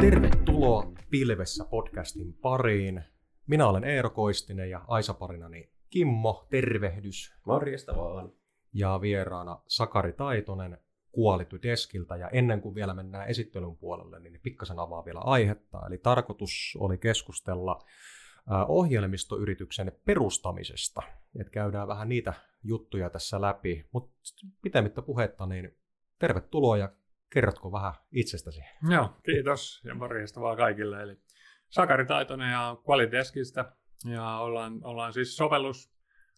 Tervetuloa Pilvessä podcastin pariin. Minä olen Eero Koistinen ja Aisa parinani Kimmo, tervehdys. Morjesta vaan. Ja vieraana Sakari Taitonen kuolitu deskiltä. Ja ennen kuin vielä mennään esittelyn puolelle, niin pikkasen avaa vielä aihetta. Eli tarkoitus oli keskustella ohjelmistoyrityksen perustamisesta. Et käydään vähän niitä juttuja tässä läpi. Mutta pitemmittä puhetta, niin tervetuloa ja kerrotko vähän itsestäsi? Joo, kiitos ja morjesta vaan kaikille. Eli Sakari Taitonen ja Qualiteskistä ja ollaan, ollaan siis sovellus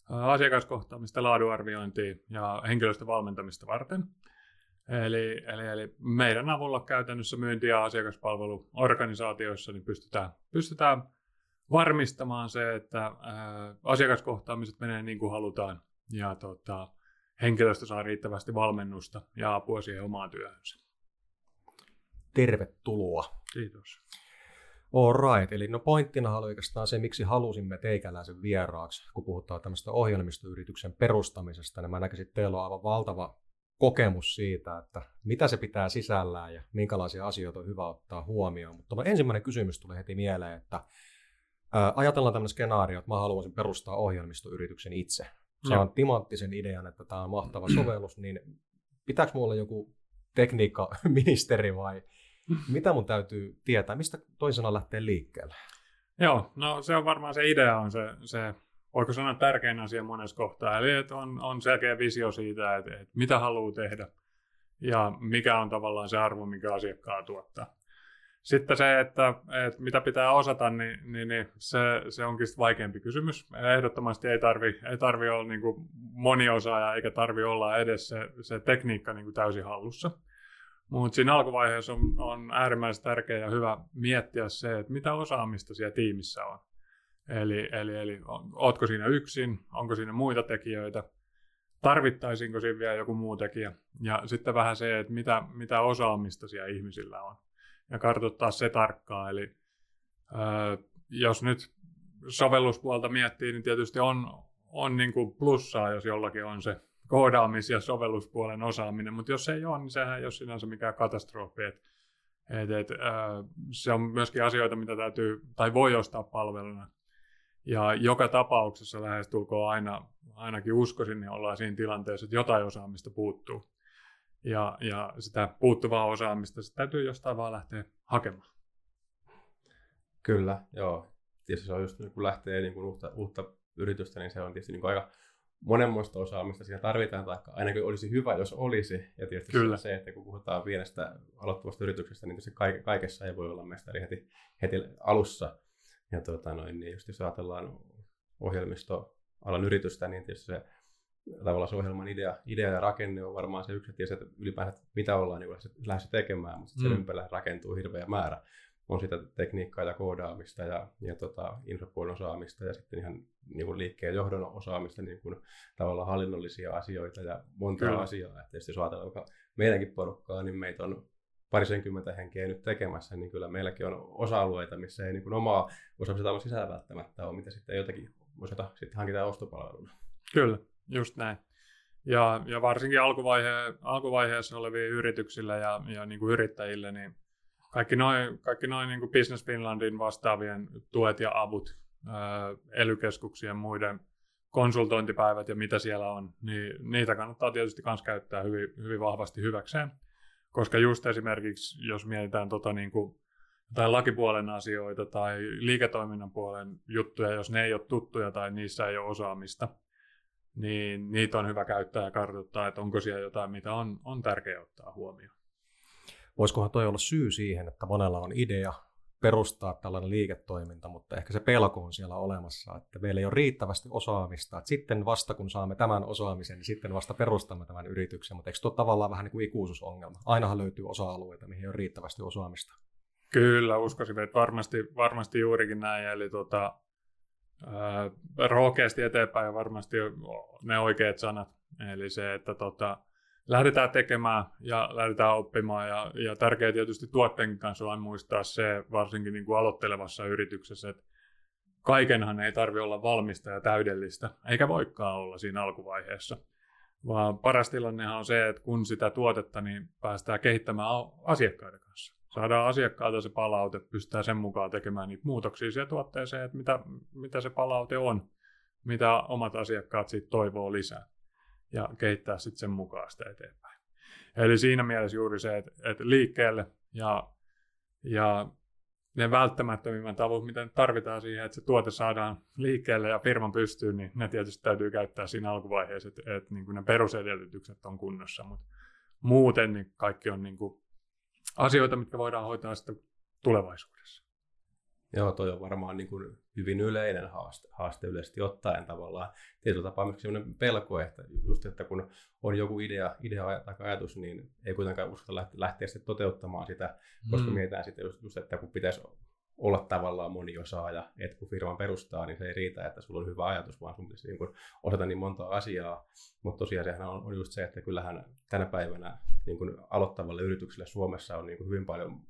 asiakaskohtaamista, laadunarviointia ja henkilöstövalmentamista varten. Eli, eli, eli meidän avulla käytännössä myynti- ja asiakaspalveluorganisaatioissa niin pystytään, pystytään varmistamaan se, että ää, asiakaskohtaamiset menee niin kuin halutaan ja tota, henkilöstö saa riittävästi valmennusta ja apua siihen omaan työhönsä. Tervetuloa. Kiitos. All right. Eli no pointtina oli oikeastaan se, miksi halusimme teikäläisen vieraaksi, kun puhutaan tämmöistä ohjelmistoyrityksen perustamisesta, niin mä näkisin, että teillä on aivan valtava kokemus siitä, että mitä se pitää sisällään ja minkälaisia asioita on hyvä ottaa huomioon. Mutta ensimmäinen kysymys tuli heti mieleen, että ää, ajatellaan tämmöinen skenaario, että mä haluaisin perustaa ohjelmistoyrityksen itse. Saan timanttisen idean, että tämä on mahtava sovellus, niin pitääkö mulla joku tekniikkaministeri vai mitä mun täytyy tietää? Mistä toisena lähtee liikkeelle? Joo, no se on varmaan se idea on se, se voiko sanoa tärkein asia monessa kohtaa. Eli että on, on selkeä visio siitä, että, että mitä haluaa tehdä ja mikä on tavallaan se arvo, mikä asiakkaa tuottaa. Sitten se, että, että mitä pitää osata, niin, niin, niin se, se onkin vaikeampi kysymys. Ehdottomasti ei tarvi, ei tarvi olla niin kuin moniosaaja eikä tarvi olla edes se, se tekniikka niin kuin täysin hallussa. Mutta siinä alkuvaiheessa on, on äärimmäisen tärkeää ja hyvä miettiä se, että mitä osaamista siellä tiimissä on. Eli, eli, eli ootko siinä yksin, onko siinä muita tekijöitä, tarvittaisinko siinä vielä joku muu tekijä. Ja sitten vähän se, että mitä, mitä osaamista siellä ihmisillä on. Ja kartoittaa se tarkkaan. Eli ää, jos nyt sovelluspuolta miettii, niin tietysti on, on niin kuin plussaa, jos jollakin on se koodaamis- ja sovelluspuolen osaaminen, mutta jos ei ole, niin sehän ei ole sinänsä mikään katastrofi. Et, et, et, äh, se on myöskin asioita, mitä täytyy tai voi ostaa palveluna. Ja joka tapauksessa lähestulkoon aina, ainakin uskoisin, niin ollaan siinä tilanteessa, että jotain osaamista puuttuu. Ja, ja sitä puuttuvaa osaamista sitä täytyy jostain vaan lähteä hakemaan. Kyllä, joo. Tietysti se on just, kun lähtee niin kuin uutta, uutta yritystä, niin se on tietysti niin kuin aika monenmoista osaamista siinä tarvitaan, tai ainakin olisi hyvä, jos olisi. Ja tietysti Kyllä. se, että kun puhutaan pienestä aloittavasta yrityksestä, niin se kaikessa ei voi olla mestari heti, heti alussa. Ja tuota, noin, niin just jos ajatellaan ohjelmistoalan yritystä, niin tietysti se tavallaan se ohjelman idea, idea ja rakenne on varmaan se yksi, että ylipäänsä mitä ollaan niin lähdössä tekemään, mutta mm. sen ympärillä rakentuu hirveä määrä on sitä tekniikkaa ja koodaamista ja, ja tota, infopuolen osaamista ja sitten ihan niin kuin liikkeen johdon osaamista, niin kuin tavallaan hallinnollisia asioita ja monta Kyllä. asiaa. Että jos ajatellaan meidänkin porukkaa, niin meitä on parisenkymmentä henkeä nyt tekemässä, niin kyllä meilläkin on osa-alueita, missä ei niin kuin omaa osaamista sisällä välttämättä ole, mitä sitten jotakin osata sitten hankitaan ostopalveluna. Kyllä, just näin. Ja, ja varsinkin alkuvaihe, alkuvaiheessa oleville yrityksille ja, ja niin kuin yrittäjille, niin kaikki noin kaikki noi niin kuin Business Finlandin vastaavien tuet ja avut, elykeskuksien muiden konsultointipäivät ja mitä siellä on, niin niitä kannattaa tietysti myös käyttää hyvin, hyvin vahvasti hyväkseen. Koska just esimerkiksi, jos mietitään tota niin kuin, tai lakipuolen asioita tai liiketoiminnan puolen juttuja, jos ne ei ole tuttuja tai niissä ei ole osaamista, niin niitä on hyvä käyttää ja kartoittaa, että onko siellä jotain, mitä on, on tärkeää ottaa huomioon. Voisikohan toi olla syy siihen, että monella on idea perustaa tällainen liiketoiminta, mutta ehkä se pelko on siellä olemassa, että meillä ei ole riittävästi osaamista. Että sitten vasta kun saamme tämän osaamisen, niin sitten vasta perustamme tämän yrityksen. Mutta eikö tuo tavallaan vähän niin kuin ikuisuusongelma? Ainahan löytyy osa-alueita, mihin ei ole riittävästi osaamista. Kyllä, uskoisin, että varmasti, varmasti juurikin näin. Eli tota, rohkeasti eteenpäin varmasti ne oikeat sanat. Eli se, että tota, lähdetään tekemään ja lähdetään oppimaan. Ja, ja tärkeää tietysti tuotteen kanssa on muistaa se, varsinkin niin kuin aloittelevassa yrityksessä, että kaikenhan ei tarvitse olla valmista ja täydellistä, eikä voikaan olla siinä alkuvaiheessa. vaan paras tilannehan on se, että kun sitä tuotetta niin päästään kehittämään asiakkaiden kanssa. Saadaan asiakkaalta se palaute, pystytään sen mukaan tekemään niitä muutoksia siihen tuotteeseen, että mitä, mitä se palaute on, mitä omat asiakkaat siitä toivoo lisää ja kehittää sitten sen mukaan sitä eteenpäin. Eli siinä mielessä juuri se, että, että liikkeelle ja, ja ne välttämättömimmät tavut, mitä tarvitaan siihen, että se tuote saadaan liikkeelle ja firman pystyyn, niin ne tietysti täytyy käyttää siinä alkuvaiheessa, että, että niin kuin ne perusedellytykset on kunnossa, mutta muuten niin kaikki on niin kuin asioita, mitkä voidaan hoitaa sitten tulevaisuudessa. Joo, toi on varmaan niin kuin hyvin yleinen haaste, haaste yleisesti ottaen tavallaan. Tietyllä tapaa myös sellainen pelko, että just, että kun on joku idea, idea tai ajatus, niin ei kuitenkaan uskota lähteä, lähteä sitten toteuttamaan sitä, koska mm. mietitään sitten just, just, että kun pitäisi olla tavallaan moniosaaja, että kun firman perustaa, niin se ei riitä, että sulla on hyvä ajatus, vaan sun pitäisi niin osata niin monta asiaa. Mutta tosiaan on, on just se, että kyllähän tänä päivänä niin kuin aloittavalle yritykselle Suomessa on niin kuin hyvin paljon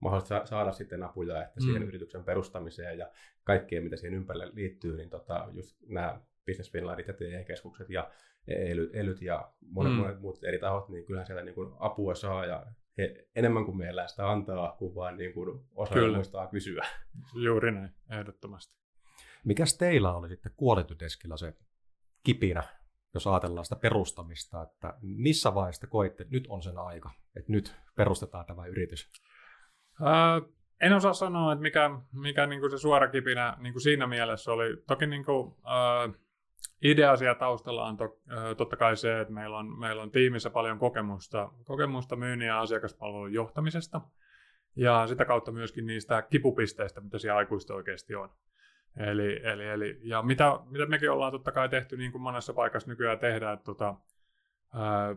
mahdollista saada sitten apuja että siihen mm. yrityksen perustamiseen ja kaikkeen, mitä siihen ympärille liittyy, niin tota, just nämä Business Finlandit ja TE-keskukset ja ely, elyt ja monet, mm. monet muut eri tahot, niin kyllähän sieltä niin kuin apua saa ja he, enemmän kuin meillä sitä antaa, kun vaan niin kuin osaa Kyllä. muistaa kysyä. Juuri näin, ehdottomasti. Mikäs teillä oli sitten kuolityteskillä se kipinä, jos ajatellaan sitä perustamista, että missä vaiheessa koitte, että nyt on sen aika, että nyt perustetaan tämä yritys? Uh, en osaa sanoa, että mikä, mikä niin kuin se suora kipinä niin kuin siinä mielessä oli. Toki niin kuin, uh, idea siellä taustalla on to, uh, totta kai se, että meillä on, meillä on tiimissä paljon kokemusta, kokemusta myynnin ja asiakaspalvelun johtamisesta. Ja sitä kautta myöskin niistä kipupisteistä, mitä siellä aikuista oikeasti on. Eli, eli, eli, ja mitä, mitä mekin ollaan totta kai tehty, niin kuin monessa paikassa nykyään tehdään, että tota, ää,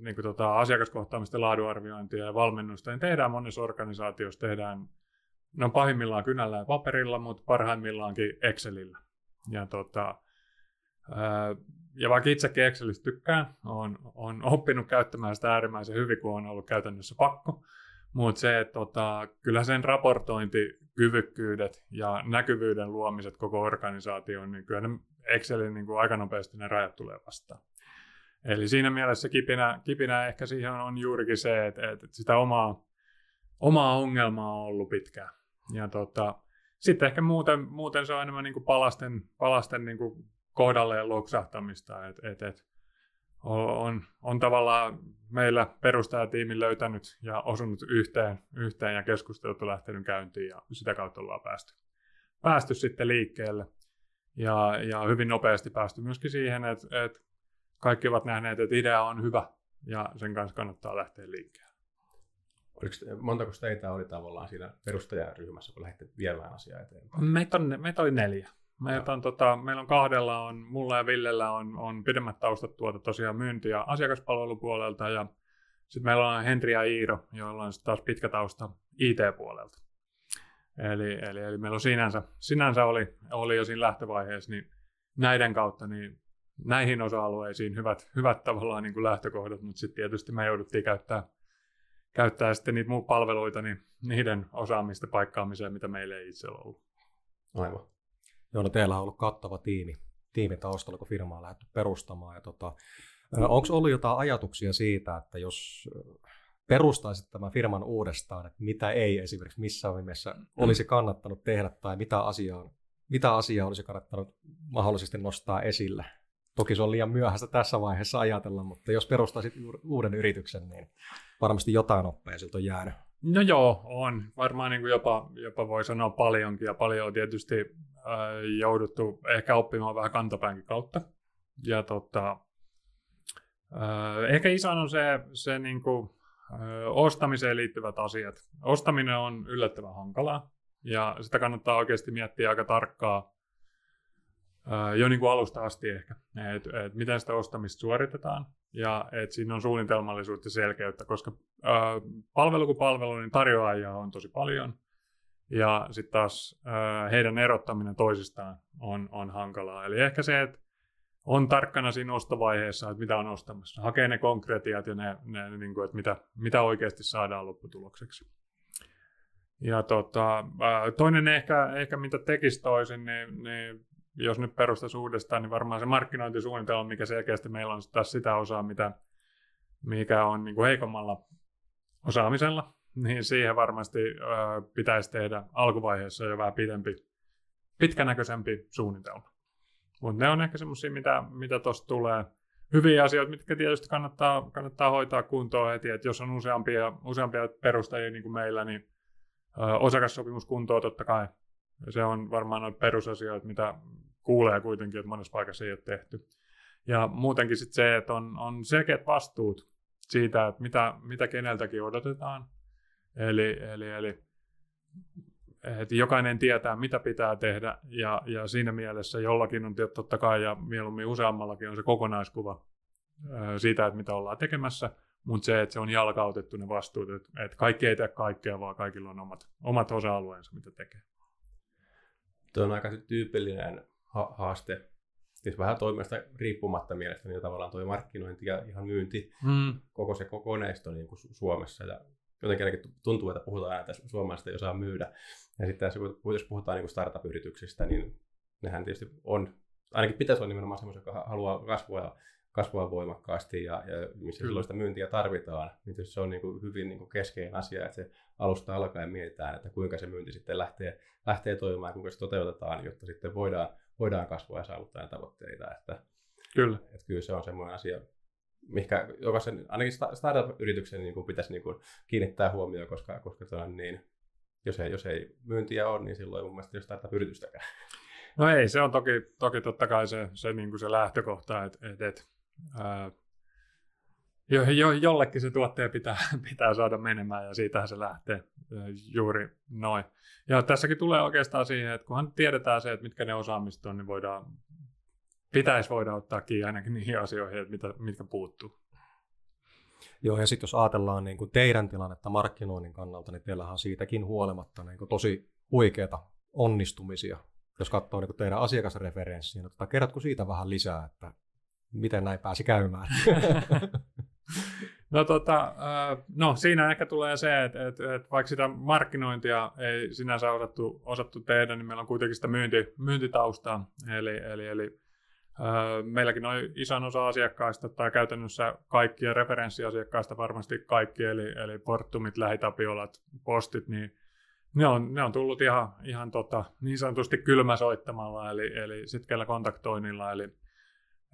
niin kuin tota, asiakaskohtaamista laadunarviointia ja valmennusta, niin tehdään monessa organisaatiossa, tehdään, ne on pahimmillaan kynällä ja paperilla, mutta parhaimmillaankin Excelillä. Ja, tota, ja vaikka itsekin Excelistä tykkään, on, on oppinut käyttämään sitä äärimmäisen hyvin, kun on ollut käytännössä pakko, mutta se, että tota, kyllä sen raportointikyvykkyydet ja näkyvyyden luomiset koko organisaatioon, niin kyllä ne Excelin niin kuin aika nopeasti ne rajat tulee vastaan. Eli siinä mielessä kipinä, kipinä ehkä siihen on juurikin se, että, että sitä omaa, omaa ongelmaa on ollut pitkään. Ja tota, sitten ehkä muuten, muuten se on enemmän niin kuin palasten, palasten niin kuin kohdalleen loksahtamista. Et, et, et on, on tavallaan meillä perustajatiimi löytänyt ja osunut yhteen, yhteen ja keskustelut on lähtenyt käyntiin ja sitä kautta ollaan päästy, päästy sitten liikkeelle. Ja, ja hyvin nopeasti päästy myöskin siihen, että, että kaikki ovat nähneet, että idea on hyvä ja sen kanssa kannattaa lähteä liikkeelle. Oliko, montako teitä oli tavallaan siinä perustajaryhmässä, kun lähditte viemään asiaa eteenpäin? Meitä, on, meitä oli neljä. Meitä on, tota, meillä on kahdella, on, mulla ja Villellä on, on pidemmät taustat tuota tosiaan myynti- ja asiakaspalvelupuolelta ja sitten meillä on Henri ja Iiro, joilla on taas pitkä tausta IT-puolelta. Eli, eli, eli meillä on sinänsä, sinänsä oli, oli jo siinä lähtövaiheessa, niin näiden kautta niin näihin osa-alueisiin hyvät, hyvät tavallaan niin kuin lähtökohdat, mutta sitten tietysti me jouduttiin käyttää, käyttää sitten niitä muita palveluita niin niiden osaamista paikkaamiseen, mitä meillä ei itse ollut. Aivan. No teillä on ollut kattava tiimi, tiimi taustalla, kun firmaa on lähdetty perustamaan. Ja tota, Onko ollut jotain ajatuksia siitä, että jos perustaisit tämän firman uudestaan, että mitä ei esimerkiksi missään nimessä olisi kannattanut tehdä tai mitä asiaa, mitä asiaa olisi kannattanut mahdollisesti nostaa esille? Toki se on liian myöhäistä tässä vaiheessa ajatella, mutta jos perustaisit uuden yrityksen, niin varmasti jotain oppeja siltä on jäänyt. No joo, on. Varmaan niin kuin jopa, jopa voi sanoa paljonkin ja paljon on tietysti äh, jouduttu ehkä oppimaan vähän kantapäänkin kautta. Ja tota, äh, ehkä iso on se, se niin kuin, äh, ostamiseen liittyvät asiat. Ostaminen on yllättävän hankalaa ja sitä kannattaa oikeasti miettiä aika tarkkaa jo niin kuin alusta asti ehkä, että et miten sitä ostamista suoritetaan ja että siinä on suunnitelmallisuutta ja selkeyttä, koska ää, palvelu kuin palvelu, niin tarjoajia on tosi paljon ja sitten taas ää, heidän erottaminen toisistaan on, on hankalaa. Eli ehkä se, että on tarkkana siinä ostovaiheessa, että mitä on ostamassa. Hakee ne konkretiat ja ne, ne niin kuin, että mitä, mitä oikeasti saadaan lopputulokseksi. Ja tota, toinen ehkä, ehkä mitä tekisi toisin, niin, niin jos nyt perustaisi uudestaan, niin varmaan se markkinointisuunnitelma, mikä selkeästi meillä on taas sitä osaa, mitä, mikä on niin kuin heikommalla osaamisella, niin siihen varmasti ö, pitäisi tehdä alkuvaiheessa jo vähän pidempi, pitkänäköisempi suunnitelma. Mutta ne on ehkä semmoisia, mitä, mitä tulee. Hyviä asioita, mitkä tietysti kannattaa, kannattaa hoitaa kuntoon heti, että jos on useampia, useampia perustajia niin kuin meillä, niin ö, osakassopimus kuntoon totta kai. Se on varmaan noita perusasioita, mitä kuulee kuitenkin, että monessa paikassa ei ole tehty. Ja muutenkin sitten se, että on, on selkeät vastuut siitä, että mitä, mitä keneltäkin odotetaan. Eli, eli, eli että jokainen tietää, mitä pitää tehdä, ja, ja siinä mielessä jollakin on totta kai, ja mieluummin useammallakin on se kokonaiskuva siitä, että mitä ollaan tekemässä, mutta se, että se on jalkautettu ne vastuut, että, että kaikki ei tee kaikkea, vaan kaikilla on omat, omat osa-alueensa, mitä tekee. Tuo on aika tyypillinen ha- haaste, siis vähän toimijasta riippumatta mielestäni niin tavallaan tuo markkinointi ja ihan myynti, mm. koko se kokoneisto niin kuin Suomessa. Ja jotenkin tuntuu, että puhutaan aina tästä suomalaisesta ei osaa myydä. Ja sitten jos puhutaan niin startup-yrityksistä, niin nehän tietysti on, ainakin pitäisi olla nimenomaan semmoisia, joka haluaa kasvua ja kasvua voimakkaasti ja, ja missä Kyllä. silloin sitä myyntiä tarvitaan, niin se on niin kuin hyvin niin kuin keskeinen asia, että se alusta alkaen mietitään, että kuinka se myynti sitten lähtee, lähtee toimimaan, kuinka se toteutetaan, jotta sitten voidaan, voidaan kasvua ja saavuttaa tavoitteita. Että, kyllä. Että kyllä se on semmoinen asia, mikä jokaisen, ainakin startup-yrityksen niin kuin pitäisi niin kuin kiinnittää huomioon, koska, koska on niin, jos ei, jos ei myyntiä ole, niin silloin ei mun mielestä ei ole startup-yritystäkään. No ei, se on toki, toki totta kai se, se, niin kuin se lähtökohta, että et, et, ää, jo, jo, jollekin se tuotteen pitää, pitää saada menemään ja siitähän se lähtee juuri noin. Ja tässäkin tulee oikeastaan siihen, että kunhan tiedetään se, että mitkä ne osaamiset on, niin voidaan, pitäisi voida ottaa kiinni ainakin niihin asioihin, että mitä, mitkä puuttuu. Joo, ja sitten jos ajatellaan niin kuin teidän tilannetta markkinoinnin kannalta, niin teillähän on siitäkin huolimatta niin kuin tosi huikeita onnistumisia, jos katsoo niin kuin teidän asiakasreferenssiä. Tota, kerrotko siitä vähän lisää, että miten näin pääsi käymään? No, tota, no siinä ehkä tulee se, että, että, että vaikka sitä markkinointia ei sinänsä osattu, osattu tehdä, niin meillä on kuitenkin sitä myynti, myyntitaustaa. Eli, eli, eli meilläkin on ison osa asiakkaista, tai käytännössä kaikkia referenssiasiakkaista varmasti kaikki, eli, eli Portumit, Lähitapiolat, Postit, niin ne on, ne on tullut ihan, ihan tota, niin sanotusti kylmäsoittamalla, eli, eli sitkeällä kontaktoinnilla, eli,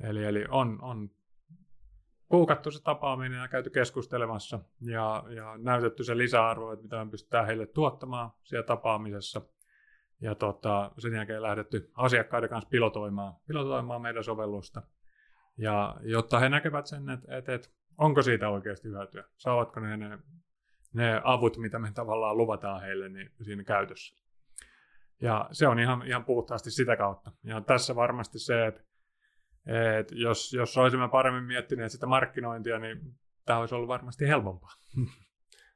eli, eli on, on puukattu se tapaaminen ja käyty keskustelemassa ja, ja näytetty se lisäarvo, että mitä me pystytään heille tuottamaan siellä tapaamisessa. Ja tota, sen jälkeen lähdetty asiakkaiden kanssa pilotoimaan, pilotoimaan meidän sovellusta. Ja jotta he näkevät sen, että, että, että onko siitä oikeasti hyötyä, saavatko ne, ne ne avut, mitä me tavallaan luvataan heille, niin siinä käytössä. Ja se on ihan, ihan puhtaasti sitä kautta. Ja tässä varmasti se, että et jos, jos olisimme paremmin miettineet sitä markkinointia, niin tämä olisi ollut varmasti helpompaa.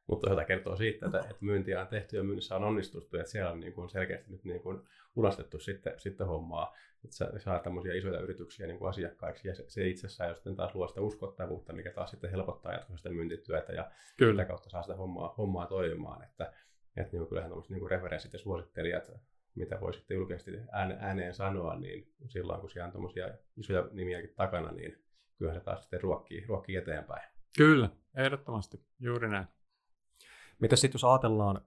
Mutta tämä kertoo siitä, että, että myyntiä on tehty ja myynnissä on onnistuttu, että siellä on niin kuin selkeästi nyt niin kuin lunastettu sitten, sitten hommaa. Että sä saa tämmöisiä isoja yrityksiä niin kuin asiakkaiksi ja se, se itsessään jo sitten taas luo sitä uskottavuutta, mikä taas sitten helpottaa jatkossa sitä myyntityötä ja Kyllä. sitä kautta saa sitä hommaa, hommaa toimimaan. Että, että niin kyllähän tämmöiset niin referenssit ja suosittelijat mitä voi sitten julkisesti ääneen sanoa, niin silloin kun siellä on tuommoisia isoja nimiäkin takana, niin kyllä se taas sitten ruokkii, ruokkii eteenpäin. Kyllä, ehdottomasti, juuri näin. Mitä sitten jos ajatellaan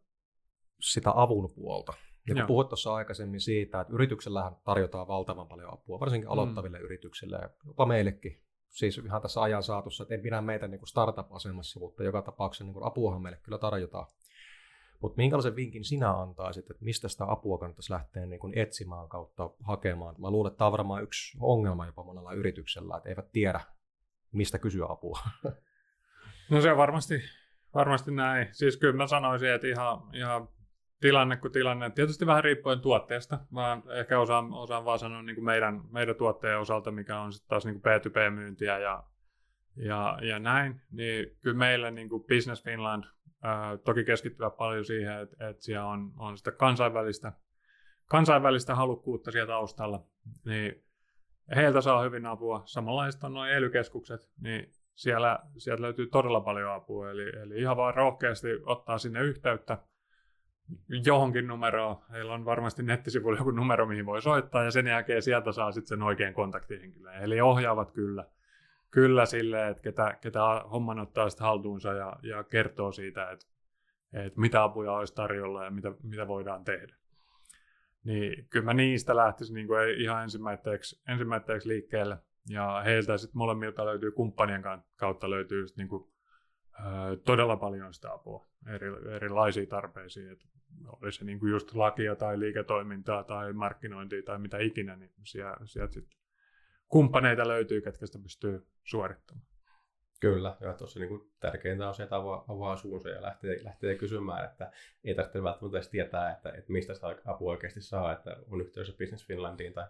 sitä avun puolta? Ja kun puhuit tuossa aikaisemmin siitä, että yrityksellähän tarjotaan valtavan paljon apua, varsinkin mm. aloittaville mm. yrityksille ja jopa meillekin. Siis ihan tässä ajan saatossa, että en pidä meitä niin startup-asemassa, mutta joka tapauksessa niin apuahan meille kyllä tarjotaan. Mutta minkälaisen vinkin sinä antaisit, että mistä sitä apua kannattaisi lähteä niin kuin etsimään kautta hakemaan? Mä luulen, että tämä on varmaan yksi ongelma jopa monella yrityksellä, että eivät tiedä, mistä kysyä apua. No se on varmasti, varmasti näin. Siis kyllä mä sanoisin, että ihan, ihan tilanne kuin tilanne. Tietysti vähän riippuen tuotteesta. Mä ehkä osaan, osaan vaan sanoa niin kuin meidän, meidän tuotteen osalta, mikä on sitten taas niin kuin B2B-myyntiä ja, ja, ja näin. Niin kyllä meillä niin kuin Business Finland toki keskittyvät paljon siihen, että, että siellä on, on sitä kansainvälistä, kansainvälistä halukkuutta siellä taustalla, niin heiltä saa hyvin apua. Samanlaista on noin elykeskukset, niin siellä, sieltä löytyy todella paljon apua, eli, eli ihan vaan rohkeasti ottaa sinne yhteyttä, johonkin numeroon. Heillä on varmasti nettisivuilla joku numero, mihin voi soittaa, ja sen jälkeen sieltä saa sitten sen oikean kontaktihenkilön. Eli ohjaavat kyllä, kyllä sille, että ketä, ketä homman ottaa sitten haltuunsa ja, ja kertoo siitä, että, että mitä apuja olisi tarjolla ja mitä, mitä voidaan tehdä. Niin kyllä mä niistä lähtisin niin kuin ihan ensimmäiseksi, ensimmäiseksi liikkeelle. Ja heiltä sitten molemmilta löytyy kumppanien kautta löytyy sit niin kuin, ö, todella paljon sitä apua eri, erilaisiin tarpeisiin. Et oli se niin kuin just lakia tai liiketoimintaa tai markkinointia tai mitä ikinä, niin sieltä, sieltä kumppaneita löytyy, ketkä sitä pystyy suorittamaan. Kyllä, ja tuossa niin tärkeintä on se, että avaa, avaa suunsa ja lähtee, lähtee kysymään, että ei tarvitse välttämättä edes tietää, että, että mistä sitä apua oikeasti saa, että on yhteydessä Business Finlandiin tai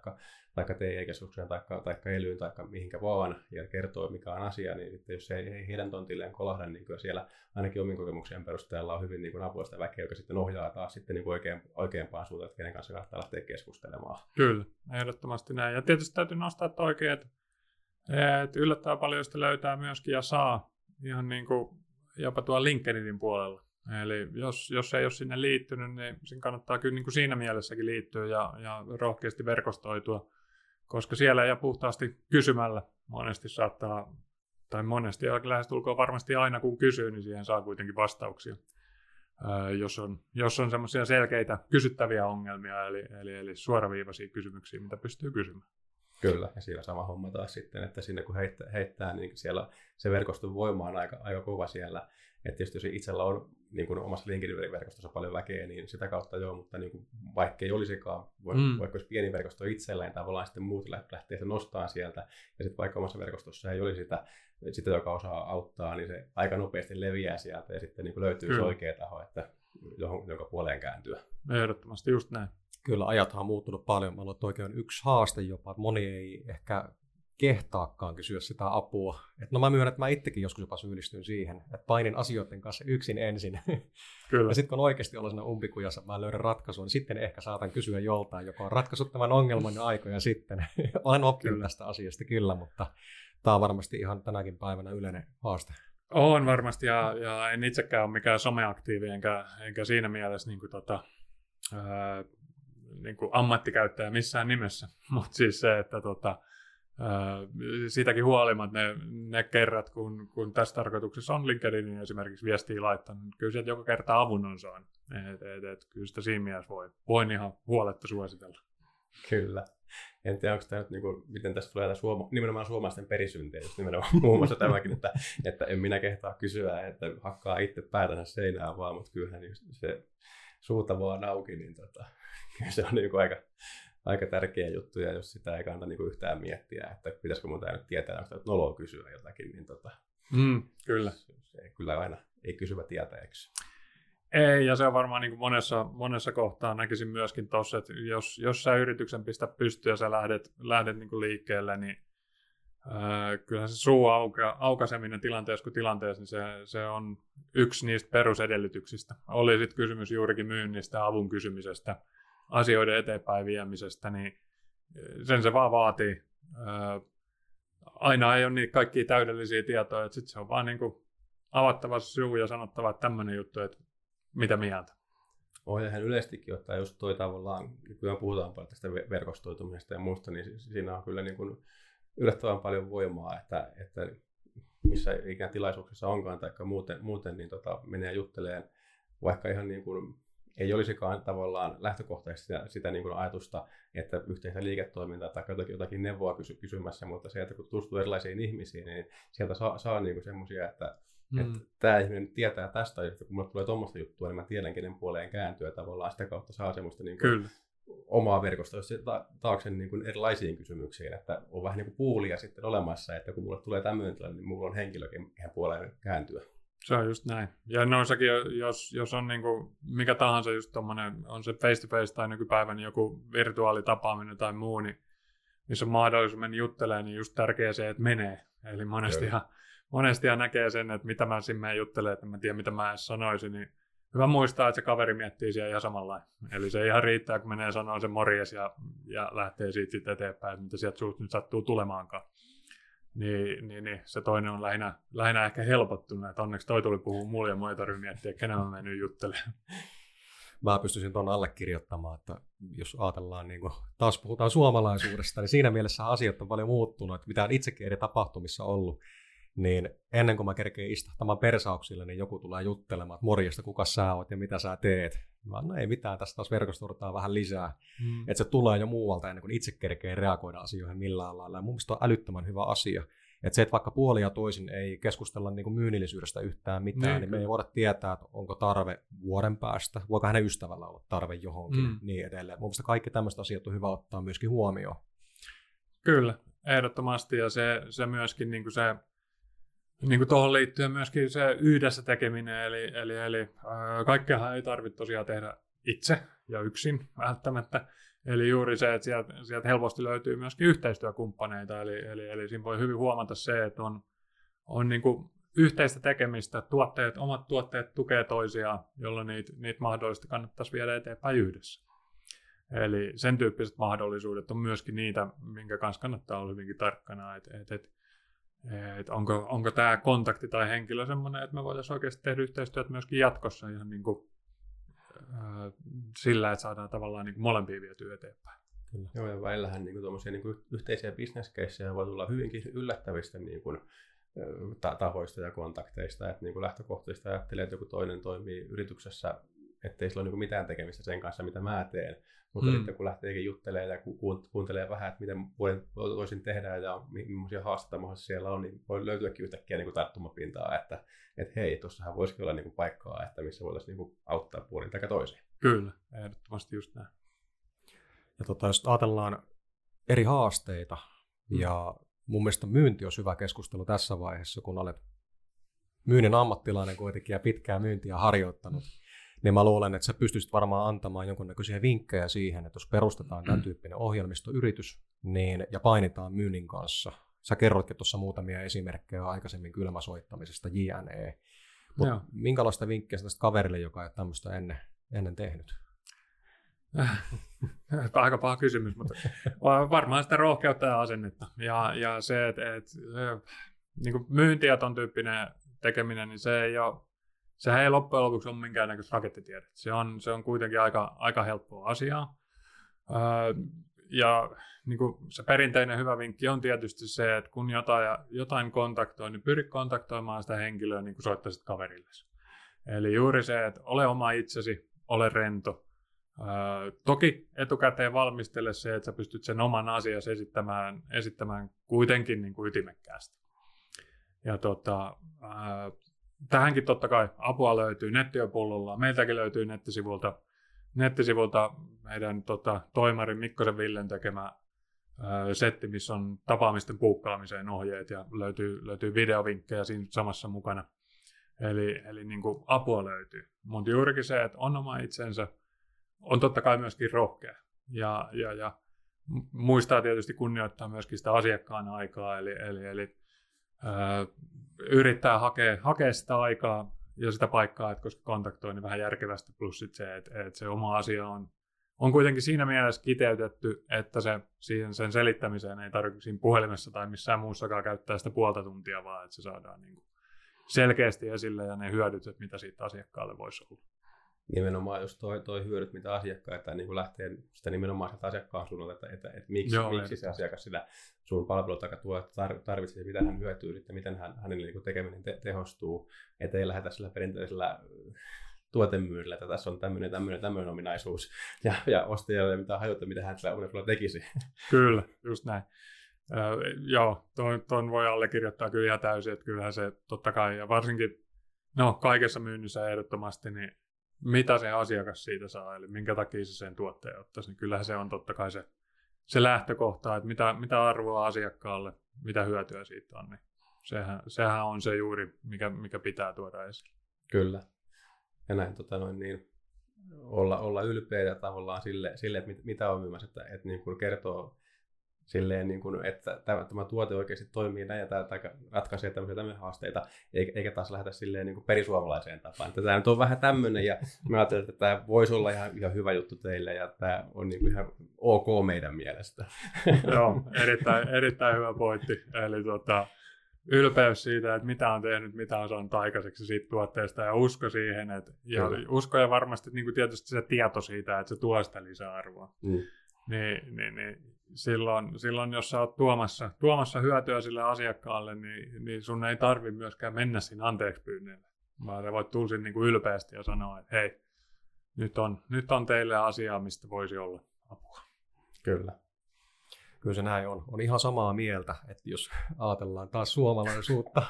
taikka TE-keskukseen tai taikka Elyyn tai mihinkä vaan ja kertoo mikä on asia, niin sitten jos ei, ei heidän tontilleen kolahda, niin kyllä siellä ainakin omin kokemuksien perusteella on hyvin niin apuista väkeä, joka sitten ohjaa taas sitten niin oikein, oikeampaan suuntaan, että kenen kanssa kannattaa lähteä keskustelemaan. Kyllä, ehdottomasti näin. Ja tietysti täytyy nostaa että et yllättävän paljon sitä löytää myöskin ja saa ihan niin kuin jopa tuolla LinkedInin puolella. Eli jos, jos ei ole sinne liittynyt, niin siinä kannattaa kyllä niin kuin siinä mielessäkin liittyä ja, ja rohkeasti verkostoitua, koska siellä ja puhtaasti kysymällä monesti saattaa, tai monesti ja lähestulkoon varmasti aina kun kysyy, niin siihen saa kuitenkin vastauksia. Ää, jos on, jos on semmoisia selkeitä kysyttäviä ongelmia, eli, eli, eli suoraviivaisia kysymyksiä, mitä pystyy kysymään. Kyllä, ja siellä sama homma taas sitten, että sinne kun heittää, heittää niin siellä se verkoston voima on aika, aika kova siellä. Että tietysti jos itsellä on niin kuin omassa LinkedIn-verkostossa paljon väkeä, niin sitä kautta joo, mutta niin kuin, vaikka ei olisikaan, mm. vaikka olisi pieni verkosto itselleen, niin tavallaan sitten muut lähtee se nostaa sieltä, ja sitten vaikka omassa verkostossa ei olisi sitä, sitä, joka osaa auttaa, niin se aika nopeasti leviää sieltä, ja sitten niin kuin löytyy Kyllä. se oikea taho, että johon, jonka puoleen kääntyä. Ehdottomasti just näin. Kyllä ajathan on muuttunut paljon. Mä luulen, että oikein on yksi haaste jopa, moni ei ehkä kehtaakaan kysyä sitä apua. Et no mä myönnän, että mä itsekin joskus jopa syyllistyn siihen, että painin asioiden kanssa yksin ensin. Kyllä. ja sitten kun oikeasti olla siinä umpikujassa, mä löydän ratkaisun, niin sitten ehkä saatan kysyä joltain, joka on ratkaissut tämän ongelman jo aikoja sitten. Olen oppinut kyllä. tästä asiasta kyllä, mutta tämä on varmasti ihan tänäkin päivänä yleinen haaste. On varmasti, ja, ja en itsekään ole mikään someaktiivi, enkä, enkä siinä mielessä niin kuin, tota, ää, niin kuin ammattikäyttäjä missään nimessä, mutta siis se, että tota, siitäkin huolimatta ne, ne kerrat, kun, kun tässä tarkoituksessa on LinkedInin esimerkiksi viestiä laittanut, niin kyllä sieltä joka kerta avun on saanut. Et, et, et, kyllä sitä siinä mielessä voi, voin ihan huoletta suositella. Kyllä. En tiedä, onko tämä nyt, niin kuin, miten tässä tulee suoma, nimenomaan suomalaisten perisyntiä, nimenomaan muun muassa tämäkin, että, että en minä kehtaa kysyä, että hakkaa itse päätänsä seinään vaan, mutta kyllähän se suuta vaan auki, niin tota, se on niin kuin aika, aika tärkeä juttu, ja jos sitä ei kannata niin kuin yhtään miettiä, että pitäisikö mun nyt tietää, onko noloa kysyä jotakin, niin tota, mm, kyllä. Se, se kyllä aina ei kysyvä tietää, eikö? Ei, ja se on varmaan niin kuin monessa, monessa kohtaa näkisin myöskin tuossa, että jos, jos sä yrityksen pistä pystyä ja sä lähdet, lähdet niin kuin liikkeelle, niin ää, kyllähän se suu auka, aukaiseminen tilanteessa kuin tilanteessa, niin se, se on yksi niistä perusedellytyksistä. Oli sitten kysymys juurikin myynnistä, avun kysymisestä, asioiden eteenpäin viemisestä, niin sen se vaan vaatii. Aina ei ole niitä kaikkia täydellisiä tietoja, että sitten se on vaan niin kuin avattava suu ja sanottava, että tämmöinen juttu, että mitä mieltä. Ohjaajan yleistikin ottaa just toi tavallaan, kun puhutaan paljon tästä verkostoitumisesta ja muusta, niin siinä on kyllä niin kuin yllättävän paljon voimaa, että, että missä ikään tilaisuuksissa onkaan tai muuten, muuten niin tota, menee jutteleen vaikka ihan niin kuin ei olisikaan tavallaan lähtökohtaisesti sitä, sitä niin kuin ajatusta, että yhteistä liiketoimintaa tai jotakin, jotakin neuvoa kysy, kysymässä, mutta se, että kun tutustuu erilaisiin ihmisiin, niin sieltä saa, saa niin semmoisia, että, mm. että tämä ihminen tietää tästä, että kun mulle tulee tuommoista juttua, niin mä tiedän, kenen puoleen kääntyä tavallaan sitä kautta saa semmoista niin kuin Kyllä. omaa verkostoa ta- taakse niin kuin erilaisiin kysymyksiin, että on vähän niin kuin puulia sitten olemassa, että kun mulle tulee tämmöinen tilanne, niin mulla on henkilökin ihan puoleen kääntyä. Se on just näin. Ja noissakin, jos, jos on niin kuin mikä tahansa just tommonen, on se face-to-face tai nykypäivän joku virtuaalitapaaminen tai muu, niin missä on mahdollisuus mennä juttelemaan, niin just tärkeää se, että menee. Eli monesti ihan, monesti ihan näkee sen, että mitä mä sinne juttelen, että mä tiedän, mitä mä edes sanoisin, niin hyvä muistaa, että se kaveri miettii siellä ihan samalla Eli se ihan riittää, kun menee sanoa se morjes ja, ja lähtee siitä sitten eteenpäin, että mitä sieltä suut nyt sattuu tulemaankaan niin, niin, niin, se toinen on lähinnä, lähinnä ehkä helpottunut, että onneksi toi tuli puhua mulle ja mua ei tarvitse miettiä, kenen mä menen juttelemaan. mä pystyisin tuon allekirjoittamaan, että jos ajatellaan, niin kuin, taas puhutaan suomalaisuudesta, niin siinä mielessä asiat on paljon muuttunut, että mitä on itsekin eri tapahtumissa ollut, niin ennen kuin mä kerkeen istahtamaan persauksille, niin joku tulee juttelemaan, että morjesta, kuka sä oot ja mitä sä teet. Mä no ei mitään, tästä taas verkostoidutaan vähän lisää. Mm. Että se tulee jo muualta ennen kuin itse kerkee reagoida asioihin millään lailla. Ja mun mielestä on älyttömän hyvä asia. Että se, että vaikka puoli ja toisin ei keskustella niin kuin myynnillisyydestä yhtään mitään, niin, niin me ei voida tietää, että onko tarve vuoden päästä, voiko hänen ystävällä olla tarve johonkin, mm. niin edelleen. Mun mielestä kaikki tämmöiset asiat on hyvä ottaa myöskin huomioon. Kyllä, ehdottomasti. Ja se, se myöskin niin kuin se, niin kuin tuohon liittyen myöskin se yhdessä tekeminen, eli, eli, eli kaikkeahan ei tarvitse tosiaan tehdä itse ja yksin välttämättä. Eli juuri se, että sieltä, sieltä helposti löytyy myöskin yhteistyökumppaneita, eli, eli, eli siinä voi hyvin huomata se, että on, on niin kuin yhteistä tekemistä, tuotteet, omat tuotteet tukee toisiaan, jolloin niitä, niitä mahdollisesti kannattaisi viedä eteenpäin yhdessä. Eli sen tyyppiset mahdollisuudet on myöskin niitä, minkä kanssa kannattaa olla hyvinkin tarkkana, että et, et, et onko, onko tämä kontakti tai henkilö sellainen, että me voitaisiin oikeasti tehdä yhteistyötä myöskin jatkossa ihan niin kuin sillä, että saadaan tavallaan niin molempia vietyä eteenpäin. Kyllä. Joo, ja välillähän niin kuin, niin kuin yhteisiä bisneskeissejä voi tulla hyvinkin yllättävistä niin kuin, tahoista ja kontakteista. Että niin kuin lähtökohtaisesti ajattelee, että joku toinen toimii yrityksessä, ettei sillä ole niin mitään tekemistä sen kanssa, mitä mä teen. Mutta mm. sitten kun lähteekin juttelemaan ja ku- kuuntelee vähän, että miten voisin tehdä ja millaisia haasteita siellä on, niin voi löytyäkin yhtäkkiä niin kuin tarttumapintaa, että, että hei, tuossahan voisikin olla niin kuin paikkaa, että missä voitaisiin niin auttaa puolin tai toiseen. Kyllä, ehdottomasti just näin. Ja tota, jos ajatellaan eri haasteita, mm. ja mun mielestä myynti on hyvä keskustelu tässä vaiheessa, kun olet myynnin ammattilainen kuitenkin ja pitkää myyntiä harjoittanut, niin mä luulen, että sä pystyisit varmaan antamaan jonkunnäköisiä vinkkejä siihen, että jos perustetaan tämän tyyppinen ohjelmistoyritys niin, ja painitaan myynnin kanssa, sä kerroitkin tuossa muutamia esimerkkejä aikaisemmin kylmäsoittamisesta, JNE, mutta minkälaista vinkkiä tästä kaverille, joka ei ole tämmöistä ennen, ennen tehnyt? Aika paha kysymys, mutta varmaan sitä rohkeutta ja asennetta. Ja, ja se, että, että niin myynti ja ton tyyppinen tekeminen, niin se ei ole sehän ei loppujen lopuksi ole minkäännäköistä rakettitiedettä. Se on, se on kuitenkin aika, aika helppoa asiaa. Öö, ja niin kuin se perinteinen hyvä vinkki on tietysti se, että kun jotain, jotain kontaktoi, niin pyri kontaktoimaan sitä henkilöä niin kuin soittaisit kaverille. Eli juuri se, että ole oma itsesi, ole rento. Öö, toki etukäteen valmistele se, että sä pystyt sen oman asiasi esittämään, esittämään kuitenkin niin kuin ytimekkäästi. Ja tota, öö, tähänkin totta kai apua löytyy nettiopullolla. Meiltäkin löytyy nettisivulta, nettisivulta meidän tota, toimarin Mikkosen Villen tekemä ö, setti, missä on tapaamisten puukkaamiseen ohjeet ja löytyy, löytyy videovinkkejä siinä samassa mukana. Eli, eli niin kuin apua löytyy. Mutta juurikin se, että on oma itsensä, on totta kai myöskin rohkea. Ja, ja, ja muistaa tietysti kunnioittaa myöskin sitä asiakkaan aikaa, eli, eli, eli yrittää hakea, hakea sitä aikaa ja sitä paikkaa, että koska kontaktoi, niin vähän järkevästi, plus sit se, että, että se oma asia on, on kuitenkin siinä mielessä kiteytetty, että se, siihen, sen selittämiseen ei tarvitse siinä puhelimessa tai missään muussakaan käyttää sitä puolta tuntia, vaan että se saadaan niin kuin selkeästi esille ja ne hyödyt, että mitä siitä asiakkaalle voisi olla nimenomaan just toi, toi hyödyt, mitä asiakkaita niin kuin lähtee sitä nimenomaan sieltä asiakkaan suunnalta, että, että, että miksi, Joo, miksi se asiakas sitä sun palvelua tuo tarvitsee, mitä hän hyötyy, sitten miten hän, hänen niin kuin tekeminen te, tehostuu, ettei lähdetä sillä perinteisellä tuotemyynnillä, että tässä on tämmöinen, tämmöinen, tämmöinen ominaisuus, ja, ja ostajalle mitä hajuta, mitä hän sillä unelmalla tekisi. Kyllä, just näin. Öö, joo, tuon, tuon voi allekirjoittaa kyllä ihan täysin, että kyllähän se totta kai, ja varsinkin no, kaikessa myynnissä ehdottomasti, niin mitä se asiakas siitä saa, eli minkä takia se sen tuotteen ottaisi, niin kyllähän se on totta kai se, se lähtökohta, että mitä, mitä arvoa asiakkaalle, mitä hyötyä siitä on, niin sehän, sehän on se juuri, mikä, mikä pitää tuoda esille. Kyllä. Ja näin tota noin, niin, olla, olla ylpeä tavallaan sille, sille että mit, mitä on myymässä, että, että niin kertoo silleen, niin kuin, että tämä, tämä tuote oikeasti toimii näin ja tämä, tämä ratkaisee tämmöisiä, tämmöisiä haasteita, eikä taas lähdetä silleen niin kuin perisuomalaiseen tapaan. Että tämä nyt on vähän tämmöinen ja mä ajattelin, että tämä voisi olla ihan, ihan hyvä juttu teille ja tämä on niin kuin ihan ok meidän mielestä. Joo, erittäin, erittäin hyvä pointti. Eli tota, ylpeys siitä, että mitä on tehnyt, mitä on saanut aikaiseksi siitä tuotteesta ja usko siihen. Että, ja Kyllä. usko ja varmasti niin kuin tietysti se tieto siitä, että se tuo sitä lisäarvoa. Mm. Niin, niin, niin silloin, silloin, jos sä oot tuomassa, tuomassa hyötyä sille asiakkaalle, niin, niin sun ei tarvi myöskään mennä siinä anteeksi pyynneille. Vaan sä voit tulla niin kuin ylpeästi ja sanoa, että hei, nyt on, nyt on teille asiaa, mistä voisi olla apua. Kyllä. Kyllä se näin on. On ihan samaa mieltä, että jos ajatellaan taas suomalaisuutta,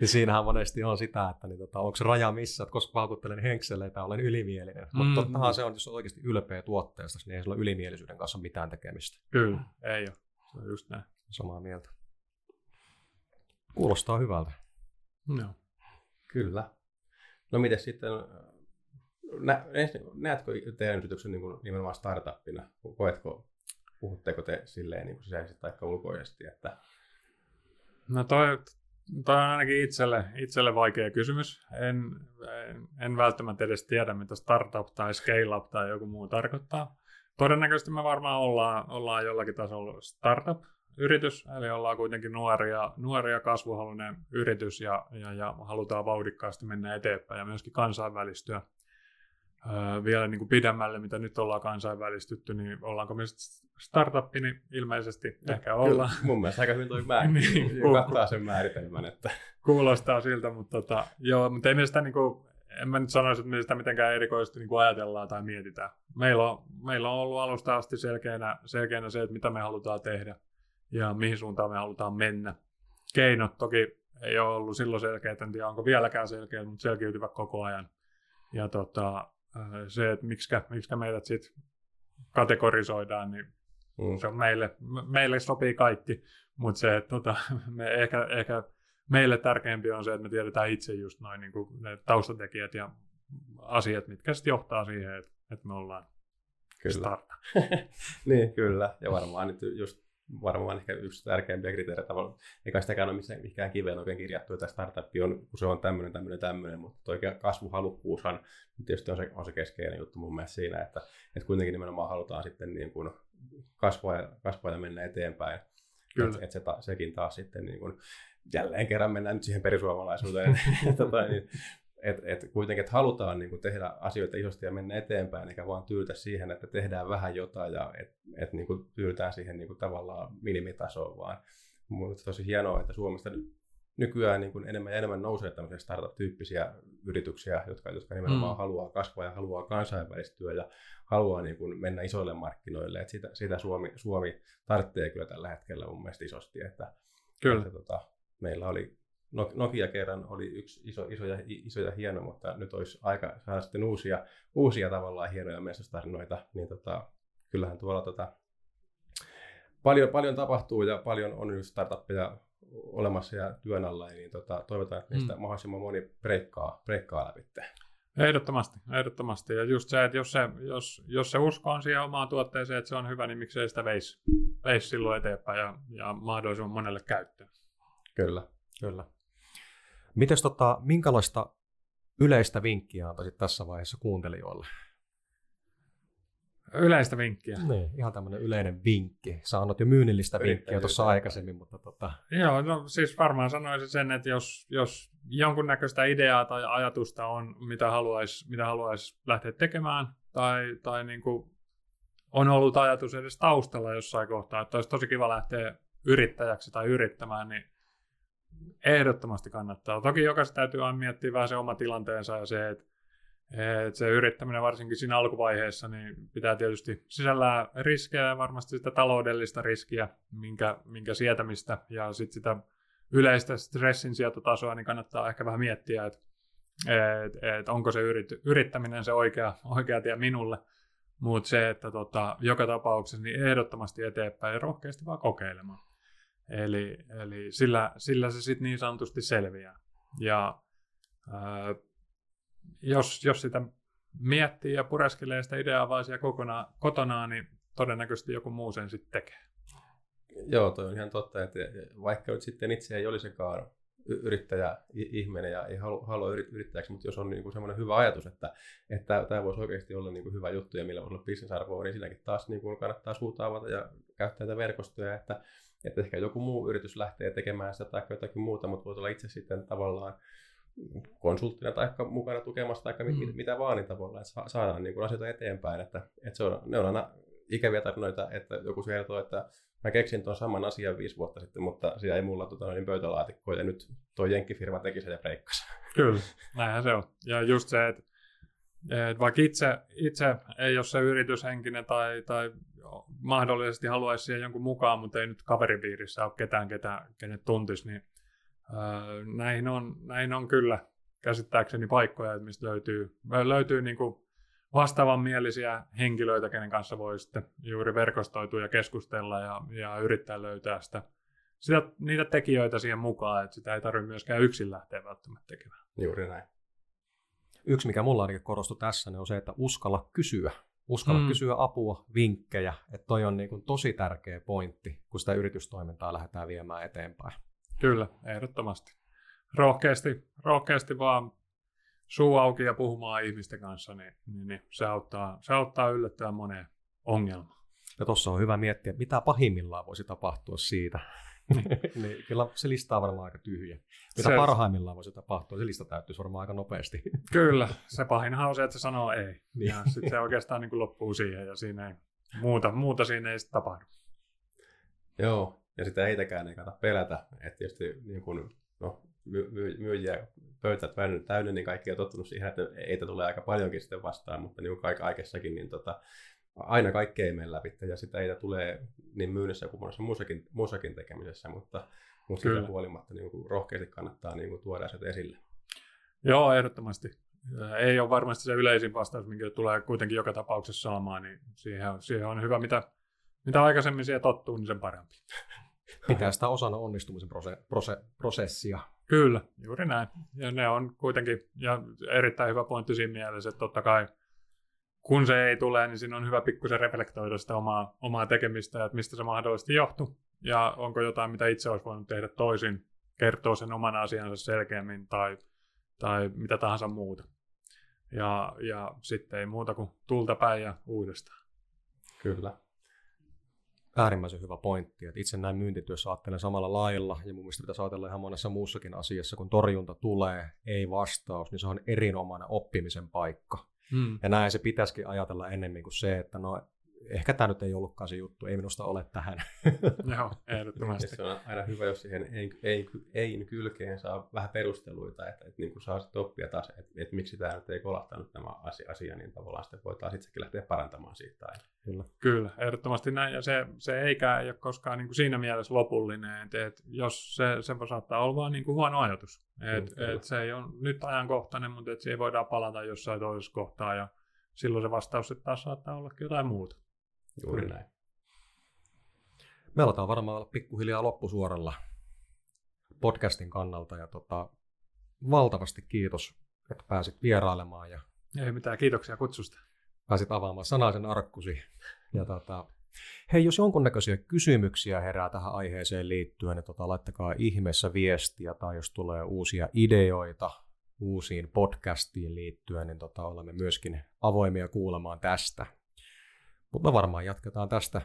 niin siinähän monesti on sitä, että niin tota, onko se raja missä, että koska paukuttelen henkseleitä, olen ylimielinen. Mm. Mutta tottahan se on, jos on oikeasti ylpeä tuotteesta, niin ei sillä ole ylimielisyyden kanssa mitään tekemistä. Kyllä, ei ole. Se on just näin. Samaa mieltä. Kuulostaa hyvältä. No. Kyllä. No miten sitten, nä, näetkö teidän yrityksen niin kuin nimenomaan startuppina? Koetko, puhutteko te silleen niin sisäisesti tai ulkoisesti? Että... No toi, toi on ainakin itselle, itselle vaikea kysymys. En, en, en välttämättä edes tiedä, mitä startup tai scale up tai joku muu tarkoittaa. Todennäköisesti me varmaan ollaan, ollaan jollakin tasolla startup, yritys, eli ollaan kuitenkin nuoria, nuoria kasvuhalunen yritys ja, ja, ja halutaan vauhdikkaasti mennä eteenpäin ja myöskin kansainvälistyä öö, vielä niin kuin pidemmälle, mitä nyt ollaan kansainvälistytty, niin ollaanko me startup, niin ilmeisesti no, ehkä ollaan. Kyllä, mun mielestä aika hyvin toi määrä, niin, kattaa sen määritelmän. Että. Kuulostaa siltä, mutta, tota, joo, mutta ei me sitä niin kuin, en mä nyt sanoisi, että me sitä mitenkään erikoisesti niin kuin ajatellaan tai mietitään. Meillä on, meillä on ollut alusta asti selkeänä, selkeänä se, että mitä me halutaan tehdä ja mihin suuntaan me halutaan mennä. Keinot toki ei ole ollut silloin selkeät, en tiedä onko vieläkään selkeät, mutta selkiytyvät koko ajan. Ja tota, se, että miksi miksikä meidät sitten kategorisoidaan, niin mm. se on meille, meille sopii kaikki, mutta se, että tota, me ehkä, ehkä meille tärkeämpi on se, että me tiedetään itse just noin niin kuin ne taustatekijät ja asiat, mitkä sitten johtaa siihen, että, että me ollaan Kyllä. niin, kyllä. Ja varmaan nyt just varmaan ehkä yksi tärkeimpiä kriteereitä. Eikä sitäkään ole missään mikään kiveen oikein kirjattu, että startup on, kun se on tämmöinen, tämmöinen, tämmöinen, mutta tuo kasvuhalukkuushan tietysti on se, on se keskeinen juttu mun mielestä siinä, että, että kuitenkin nimenomaan halutaan sitten niin kuin kasvaa, ja, kasvaa ja mennä eteenpäin. Kyllä. Että, että se ta, sekin taas sitten niin kuin, jälleen kerran mennään nyt siihen perisuomalaisuuteen, tota, niin, että et kuitenkin että halutaan niin kuin tehdä asioita isosti ja mennä eteenpäin, eikä vaan tyytä siihen, että tehdään vähän jotain ja että et, niin kuin tyydytään siihen niin kuin tavallaan minimitasoon, vaan mutta tosi hienoa, että Suomesta nykyään niin kuin enemmän ja enemmän nousee tämmöisiä startup-tyyppisiä yrityksiä, jotka, jotka nimenomaan mm. haluaa kasvaa ja haluaa kansainvälistyä ja haluaa niin kuin mennä isoille markkinoille. Että sitä, sitä Suomi, Suomi tarvitsee kyllä tällä hetkellä mun mielestä isosti. Että, kyllä. Että, tota, meillä oli Nokia kerran oli yksi iso, iso, ja, iso ja hieno, mutta nyt olisi aika saada sitten uusia, uusia tavallaan hienoja menestystarinoita, niin tota, kyllähän tuolla tota, paljon, paljon tapahtuu ja paljon on nyt startuppeja olemassa ja työn alla, niin tota, toivotaan, että niistä mm. mahdollisimman moni breikkaa, breikkaa läpi. Ehdottomasti, ehdottomasti. Ja just se, että jos se, jos, jos se usko on siihen omaan tuotteeseen, että se on hyvä, niin miksei sitä veisi, veisi silloin eteenpäin ja, ja mahdollisimman monelle käyttöön. Kyllä, kyllä. Mites tota, minkälaista yleistä vinkkiä antaisit tässä vaiheessa kuuntelijoille? Yleistä vinkkiä? Niin, ihan tämmöinen yleinen vinkki. Sä annot jo myynnillistä vinkkiä tuossa aikaisemmin, mutta tota... Joo, no siis varmaan sanoisin sen, että jos, jos jonkunnäköistä ideaa tai ajatusta on, mitä haluaisi mitä haluais lähteä tekemään, tai, tai niin kuin on ollut ajatus edes taustalla jossain kohtaa, että olisi tosi kiva lähteä yrittäjäksi tai yrittämään, niin ehdottomasti kannattaa. Toki jokaisen täytyy aina miettiä vähän se oma tilanteensa ja se, että, että se yrittäminen varsinkin siinä alkuvaiheessa niin pitää tietysti sisällään riskejä ja varmasti sitä taloudellista riskiä, minkä, minkä sietämistä ja sitten sitä yleistä stressin sietotasoa, niin kannattaa ehkä vähän miettiä, että et, et onko se yrit, yrittäminen se oikea, oikea tie minulle. Mutta se, että tota, joka tapauksessa niin ehdottomasti eteenpäin ja rohkeasti vaan kokeilemaan. Eli, eli sillä, sillä se sitten niin sanotusti selviää. Ja ää, jos, jos sitä miettii ja pureskelee sitä ideaa vaan siellä kokona, kotona, niin todennäköisesti joku muu sen sitten tekee. Joo, toi on ihan totta, että vaikka nyt sitten itse ei olisikaan yrittäjä ihminen ja ei halua, halua yrittäjäksi, mutta jos on niin kuin semmoinen hyvä ajatus, että, että tämä voisi oikeasti olla niin kuin hyvä juttu ja millä voisi olla bisnesarvoa, niin siinäkin taas niin kuin kannattaa suuta avata ja käyttää näitä verkostoja, että että ehkä joku muu yritys lähtee tekemään sitä tai jotakin muuta, mutta voit olla itse sitten tavallaan konsulttina tai mukana tukemassa tai mm. mitä vaan, niin tavallaan, että saadaan niin kuin asioita eteenpäin. Että, että se on, ne on aina ikäviä tarinoita, että joku kertoo, että mä keksin tuon saman asian viisi vuotta sitten, mutta siellä ei mulla tota, niin pöytälaatikkoa ja nyt tuo jenkkifirma teki sen ja breikkasi. Kyllä, näinhän se on. Ja just se, että, että vaikka itse, itse ei ole se yrityshenkinen tai, tai mahdollisesti haluaisi siihen jonkun mukaan, mutta ei nyt kaveripiirissä ole ketään, ketä, kenet tuntisi, niin näihin, on, näihin on kyllä käsittääkseni paikkoja, mistä löytyy, löytyy niin kuin vastaavanmielisiä henkilöitä, kenen kanssa voi sitten juuri verkostoitua ja keskustella ja, ja yrittää löytää sitä, sitä, niitä tekijöitä siihen mukaan, että sitä ei tarvitse myöskään yksin lähteä välttämättä tekemään. Juuri näin. Yksi, mikä mulla ainakin korostui tässä, niin on se, että uskalla kysyä. Uskalla mm. kysyä apua, vinkkejä. Että toi on niin kuin tosi tärkeä pointti, kun sitä yritystoimintaa lähdetään viemään eteenpäin. Kyllä, ehdottomasti. Rohkeasti, rohkeasti vaan suu auki ja puhumaan ihmisten kanssa, niin, niin, niin se, auttaa, se auttaa yllättävän moneen ongelmaan. Ja tuossa on hyvä miettiä, mitä pahimmillaan voisi tapahtua siitä. Niin, kyllä se lista on varmaan aika tyhjä. Mitä se, parhaimmillaan voisi tapahtua, se lista täyttyisi varmaan aika nopeasti. kyllä, se pahinhan on se, että se sanoo ei. Niin. Ja sitten se oikeastaan niin kuin loppuu siihen ja siinä ei, muuta, muuta siinä ei sitten tapahdu. Joo, ja sitä heitäkään ei kannata pelätä. Että tietysti niin kuin, no, my, myyjiä pöytä täynnä, niin kaikki on tottunut siihen, että eitä tulee aika paljonkin sitten vastaan, mutta niin kuin kaikessakin, niin tota, aina kaikkea ei mene läpi, ja sitä ei tulee niin myynnissä kuin monessa muussakin, muussakin tekemisessä, mutta, mutta siitä huolimatta niin kuin rohkeasti kannattaa niin kuin tuoda asiat esille. Joo, ehdottomasti. Ei ole varmasti se yleisin vastaus, minkä tulee kuitenkin joka tapauksessa saamaan, niin siihen on, siihen on hyvä, mitä, mitä aikaisemmin siihen tottuu, niin sen parempi. Pitää sitä osana onnistumisen prose, prose, prosessia. Kyllä, juuri näin. Ja ne on kuitenkin, ja erittäin hyvä pointti siinä mielessä, että totta kai kun se ei tule, niin siinä on hyvä pikkusen reflektoida sitä omaa, omaa tekemistä, että mistä se mahdollisesti johtuu, ja onko jotain, mitä itse olisi voinut tehdä toisin, kertoo sen oman asiansa selkeämmin tai, tai mitä tahansa muuta. Ja, ja sitten ei muuta kuin tulta päin ja uudestaan. Kyllä äärimmäisen hyvä pointti. Että itse näin myyntityössä ajattelen samalla lailla, ja mun mielestä pitäisi ajatella ihan monessa muussakin asiassa, kun torjunta tulee, ei vastaus, niin se on erinomainen oppimisen paikka. Hmm. Ja näin se pitäisikin ajatella ennemmin kuin se, että no ehkä tämä nyt ei ollutkaan se juttu, ei minusta ole tähän. Joo, ehdottomasti. se on aina hyvä, jos siihen ei, ei, ei kylkeen saa vähän perusteluita, että, että niin kuin saa sitten oppia taas, että, että miksi tämä nyt ei kolahtanut tämä asia, asia niin tavallaan sitten voi taas itsekin lähteä parantamaan siitä. Kyllä. Kyllä, ehdottomasti näin, ja se, se eikä ole koskaan niin kuin siinä mielessä lopullinen, että, että jos se, se saattaa olla vain niin kuin huono ajatus, että, mm, että se ei ole nyt ajankohtainen, mutta että siihen voidaan palata jossain toisessa kohtaa, ja silloin se vastaus sitten taas saattaa olla jotain muuta. Juuri näin. Me aletaan varmaan olla pikkuhiljaa loppusuoralla podcastin kannalta ja tota, valtavasti kiitos, että pääsit vierailemaan. Ja Ei mitään, kiitoksia kutsusta. Pääsit avaamaan sanaisen arkkusi. Ja tota, hei, jos jonkunnäköisiä kysymyksiä herää tähän aiheeseen liittyen, niin tota, laittakaa ihmeessä viestiä tai jos tulee uusia ideoita uusiin podcastiin liittyen, niin tota, olemme myöskin avoimia kuulemaan tästä. Mutta me varmaan jatketaan tästä,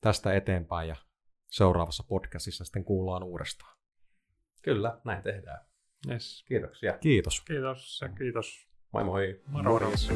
tästä eteenpäin ja seuraavassa podcastissa sitten kuullaan uudestaan. Kyllä, näin tehdään. Yes. Kiitoksia. Kiitos. Kiitos ja kiitos. Moi moi. Moro. Morjens.